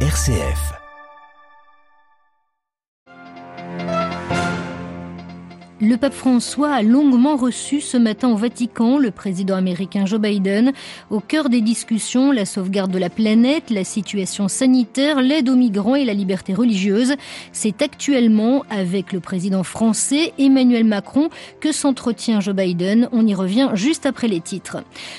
RCF. Le pape François a longuement reçu ce matin au Vatican le président américain Joe Biden. Au cœur des discussions, la sauvegarde de la planète, la situation sanitaire, l'aide aux migrants et la liberté religieuse. C'est actuellement avec le président français Emmanuel Macron que s'entretient Joe Biden. On y revient juste après les titres.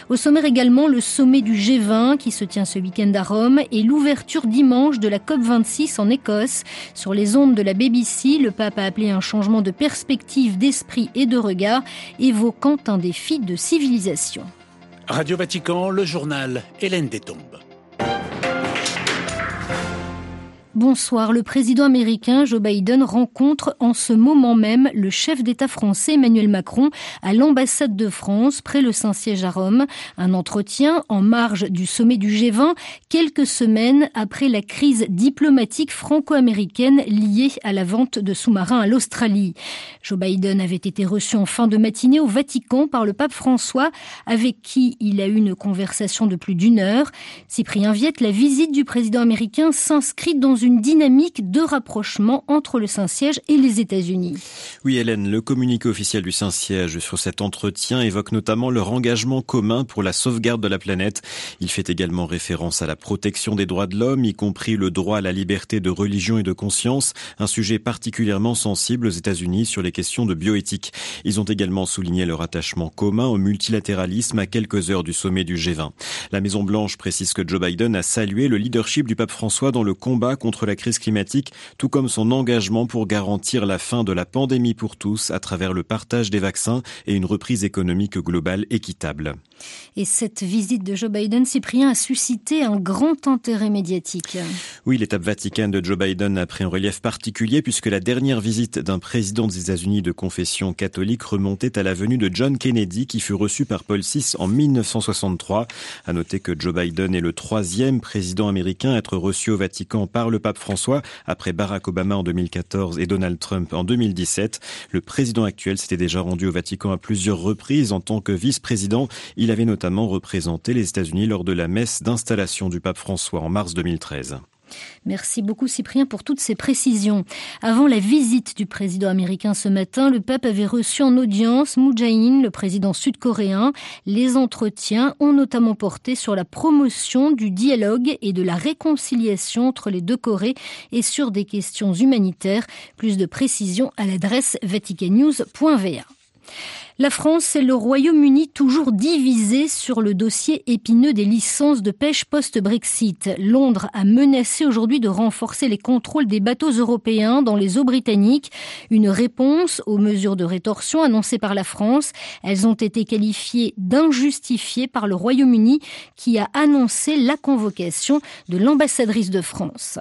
Au sommaire également le sommet du G20 qui se tient ce week-end à Rome et l'ouverture dimanche de la COP26 en Écosse. Sur les ondes de la BBC, le pape a appelé un changement de perspective d'esprit et de regard, évoquant un défi de civilisation. Radio Vatican, le journal Hélène Détombe. Bonsoir. Le président américain Joe Biden rencontre en ce moment même le chef d'État français Emmanuel Macron à l'ambassade de France près le Saint-Siège à Rome. Un entretien en marge du sommet du G20 quelques semaines après la crise diplomatique franco-américaine liée à la vente de sous-marins à l'Australie. Joe Biden avait été reçu en fin de matinée au Vatican par le pape François avec qui il a eu une conversation de plus d'une heure. Cyprien Viette, la visite du président américain s'inscrit dans une une dynamique de rapprochement entre le Saint-Siège et les États-Unis. Oui, Hélène, le communiqué officiel du Saint-Siège sur cet entretien évoque notamment leur engagement commun pour la sauvegarde de la planète. Il fait également référence à la protection des droits de l'homme, y compris le droit à la liberté de religion et de conscience, un sujet particulièrement sensible aux États-Unis sur les questions de bioéthique. Ils ont également souligné leur attachement commun au multilatéralisme à quelques heures du sommet du G20. La Maison-Blanche précise que Joe Biden a salué le leadership du pape François dans le combat contre la crise climatique, tout comme son engagement pour garantir la fin de la pandémie pour tous à travers le partage des vaccins et une reprise économique globale équitable. Et cette visite de Joe Biden, Cyprien, a suscité un grand intérêt médiatique. Oui, l'étape vaticane de Joe Biden a pris un relief particulier puisque la dernière visite d'un président des États-Unis de confession catholique remontait à la venue de John Kennedy qui fut reçu par Paul VI en 1963. À noter que Joe Biden est le troisième président américain à être reçu au Vatican par le pape François après Barack Obama en 2014 et Donald Trump en 2017. Le président actuel s'était déjà rendu au Vatican à plusieurs reprises en tant que vice-président. Il avait notamment représenté les États-Unis lors de la messe d'installation du pape François en mars 2013. Merci beaucoup Cyprien pour toutes ces précisions. Avant la visite du président américain ce matin, le pape avait reçu en audience Moon Jae-in, le président sud-coréen. Les entretiens ont notamment porté sur la promotion du dialogue et de la réconciliation entre les deux Corées et sur des questions humanitaires. Plus de précisions à l'adresse vaticanews.va. La France et le Royaume-Uni toujours divisés sur le dossier épineux des licences de pêche post-Brexit. Londres a menacé aujourd'hui de renforcer les contrôles des bateaux européens dans les eaux britanniques. Une réponse aux mesures de rétorsion annoncées par la France. Elles ont été qualifiées d'injustifiées par le Royaume-Uni qui a annoncé la convocation de l'ambassadrice de France.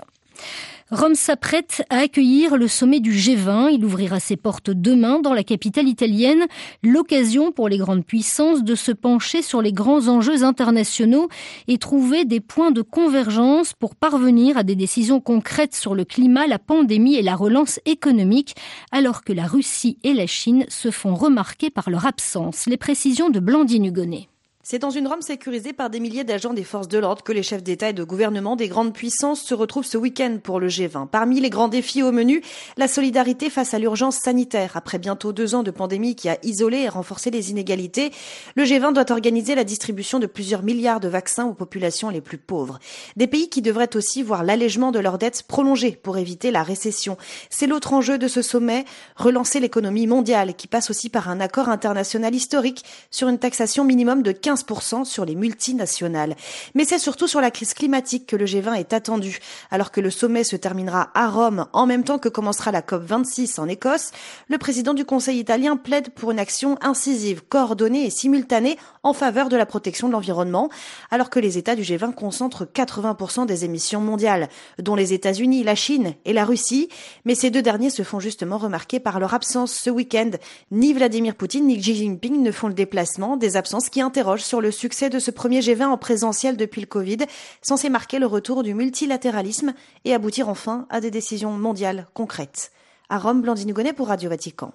Rome s'apprête à accueillir le sommet du G20. Il ouvrira ses portes demain dans la capitale italienne. L'occasion pour les grandes puissances de se pencher sur les grands enjeux internationaux et trouver des points de convergence pour parvenir à des décisions concrètes sur le climat, la pandémie et la relance économique, alors que la Russie et la Chine se font remarquer par leur absence. Les précisions de Blandine Hugonnet. C'est dans une Rome sécurisée par des milliers d'agents des forces de l'ordre que les chefs d'État et de gouvernement des grandes puissances se retrouvent ce week-end pour le G20. Parmi les grands défis au menu, la solidarité face à l'urgence sanitaire. Après bientôt deux ans de pandémie qui a isolé et renforcé les inégalités, le G20 doit organiser la distribution de plusieurs milliards de vaccins aux populations les plus pauvres. Des pays qui devraient aussi voir l'allègement de leurs dettes prolongé pour éviter la récession. C'est l'autre enjeu de ce sommet, relancer l'économie mondiale qui passe aussi par un accord international historique sur une taxation minimum de 15 sur les multinationales. Mais c'est surtout sur la crise climatique que le G20 est attendu. Alors que le sommet se terminera à Rome en même temps que commencera la COP26 en Écosse, le président du Conseil italien plaide pour une action incisive, coordonnée et simultanée en faveur de la protection de l'environnement, alors que les États du G20 concentrent 80% des émissions mondiales, dont les États-Unis, la Chine et la Russie. Mais ces deux derniers se font justement remarquer par leur absence ce week-end. Ni Vladimir Poutine ni Xi Jinping ne font le déplacement, des absences qui interrogent sur le succès de ce premier G20 en présentiel depuis le Covid, censé marquer le retour du multilatéralisme et aboutir enfin à des décisions mondiales concrètes. À Rome, Blandine Gonnet pour Radio Vatican.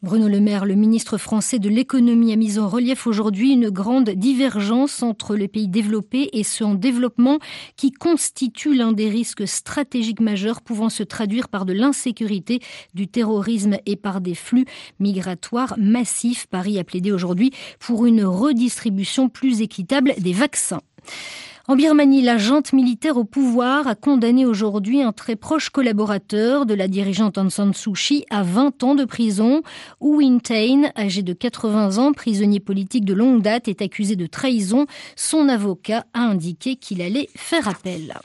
Bruno Le Maire, le ministre français de l'économie, a mis en relief aujourd'hui une grande divergence entre les pays développés et ceux en développement qui constitue l'un des risques stratégiques majeurs pouvant se traduire par de l'insécurité, du terrorisme et par des flux migratoires massifs. Paris a plaidé aujourd'hui pour une redistribution plus équitable des vaccins. En Birmanie, la junte militaire au pouvoir a condamné aujourd'hui un très proche collaborateur de la dirigeante Aung San Suu Kyi à 20 ans de prison. Wu Tain, âgé de 80 ans, prisonnier politique de longue date, est accusé de trahison. Son avocat a indiqué qu'il allait faire appel.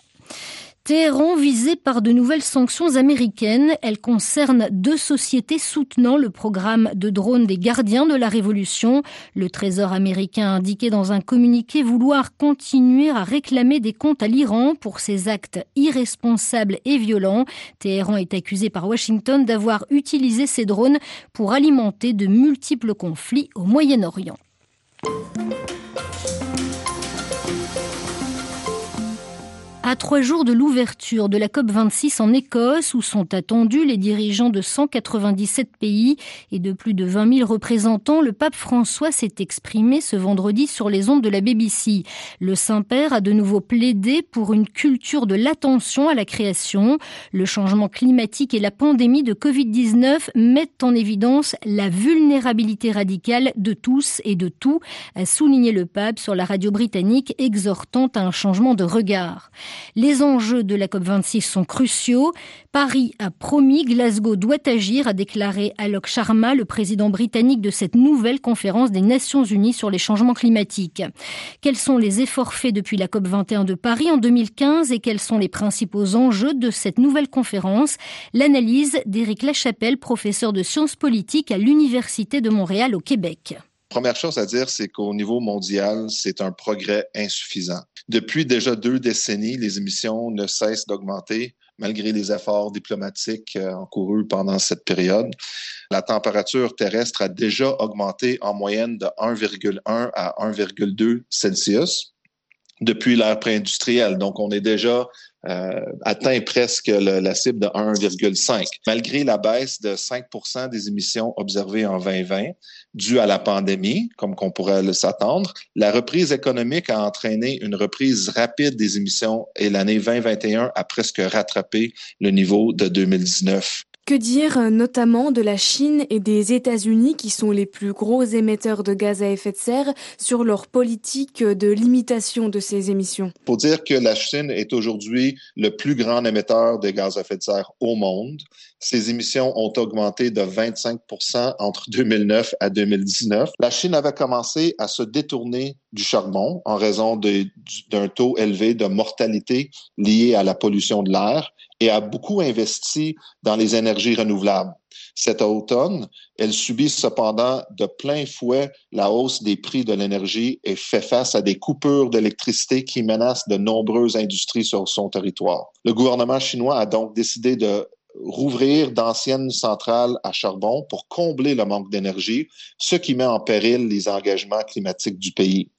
Téhéran visé par de nouvelles sanctions américaines. Elles concernent deux sociétés soutenant le programme de drones des gardiens de la révolution. Le Trésor américain a indiqué dans un communiqué vouloir continuer à réclamer des comptes à l'Iran pour ses actes irresponsables et violents. Téhéran est accusé par Washington d'avoir utilisé ces drones pour alimenter de multiples conflits au Moyen-Orient. À trois jours de l'ouverture de la COP26 en Écosse, où sont attendus les dirigeants de 197 pays et de plus de 20 000 représentants, le pape François s'est exprimé ce vendredi sur les ondes de la BBC. Le Saint-Père a de nouveau plaidé pour une culture de l'attention à la création. Le changement climatique et la pandémie de Covid-19 mettent en évidence la vulnérabilité radicale de tous et de tout, a souligné le pape sur la radio britannique, exhortant à un changement de regard. Les enjeux de la COP26 sont cruciaux. Paris a promis, Glasgow doit agir, a déclaré Alok Sharma, le président britannique de cette nouvelle conférence des Nations Unies sur les changements climatiques. Quels sont les efforts faits depuis la COP21 de Paris en 2015 et quels sont les principaux enjeux de cette nouvelle conférence? L'analyse d'Éric Lachapelle, professeur de sciences politiques à l'Université de Montréal au Québec. Première chose à dire, c'est qu'au niveau mondial, c'est un progrès insuffisant. Depuis déjà deux décennies, les émissions ne cessent d'augmenter malgré les efforts diplomatiques euh, encourus pendant cette période. La température terrestre a déjà augmenté en moyenne de 1,1 à 1,2 Celsius depuis l'ère pré-industrielle. Donc, on est déjà atteint presque la cible de 1,5. Malgré la baisse de 5% des émissions observées en 2020, due à la pandémie, comme qu'on pourrait s'attendre, la reprise économique a entraîné une reprise rapide des émissions et l'année 2021 a presque rattrapé le niveau de 2019. Que dire euh, notamment de la Chine et des États-Unis qui sont les plus gros émetteurs de gaz à effet de serre sur leur politique de limitation de ces émissions? Pour dire que la Chine est aujourd'hui le plus grand émetteur de gaz à effet de serre au monde. Ses émissions ont augmenté de 25% entre 2009 à 2019. La Chine avait commencé à se détourner du charbon en raison d'un taux élevé de mortalité lié à la pollution de l'air et a beaucoup investi dans les énergies renouvelables. Cet automne, elle subit cependant de plein fouet la hausse des prix de l'énergie et fait face à des coupures d'électricité qui menacent de nombreuses industries sur son territoire. Le gouvernement chinois a donc décidé de rouvrir d'anciennes centrales à charbon pour combler le manque d'énergie, ce qui met en péril les engagements climatiques du pays.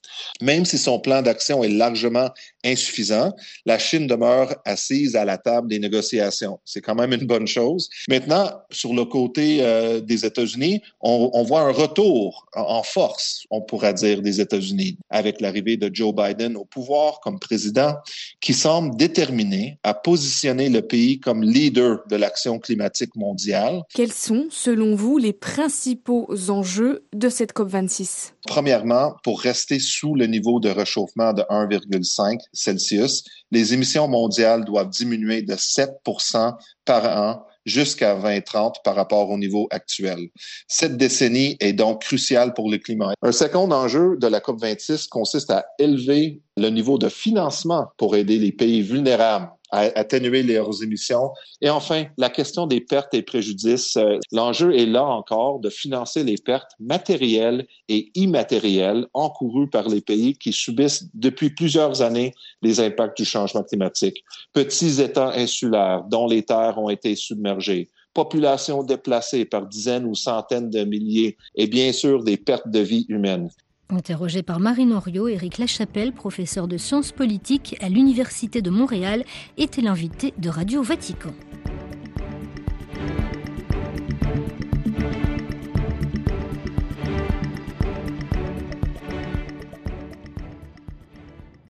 Même si son plan d'action est largement insuffisant, la Chine demeure assise à la table des négociations. C'est quand même une bonne chose. Maintenant, sur le côté euh, des États-Unis, on, on, voit un retour en force, on pourrait dire, des États-Unis avec l'arrivée de Joe Biden au pouvoir comme président, qui semble déterminé à positionner le pays comme leader de l'action climatique mondiale. Quels sont, selon vous, les principaux enjeux de cette COP26? Premièrement, pour rester sous le niveau de réchauffement de 1,5 Celsius, les émissions mondiales doivent diminuer de 7% par an jusqu'à 2030 par rapport au niveau actuel. Cette décennie est donc cruciale pour le climat. Un second enjeu de la COP26 consiste à élever le niveau de financement pour aider les pays vulnérables à atténuer leurs émissions. Et enfin, la question des pertes et préjudices. Euh, l'enjeu est là encore de financer les pertes matérielles et immatérielles encourues par les pays qui subissent depuis plusieurs années les impacts du changement climatique. Petits États insulaires dont les terres ont été submergées, populations déplacées par dizaines ou centaines de milliers et bien sûr des pertes de vie humaines. Interrogé par Marine Oriot, Éric Lachapelle, professeur de sciences politiques à l'Université de Montréal, était l'invité de Radio Vatican.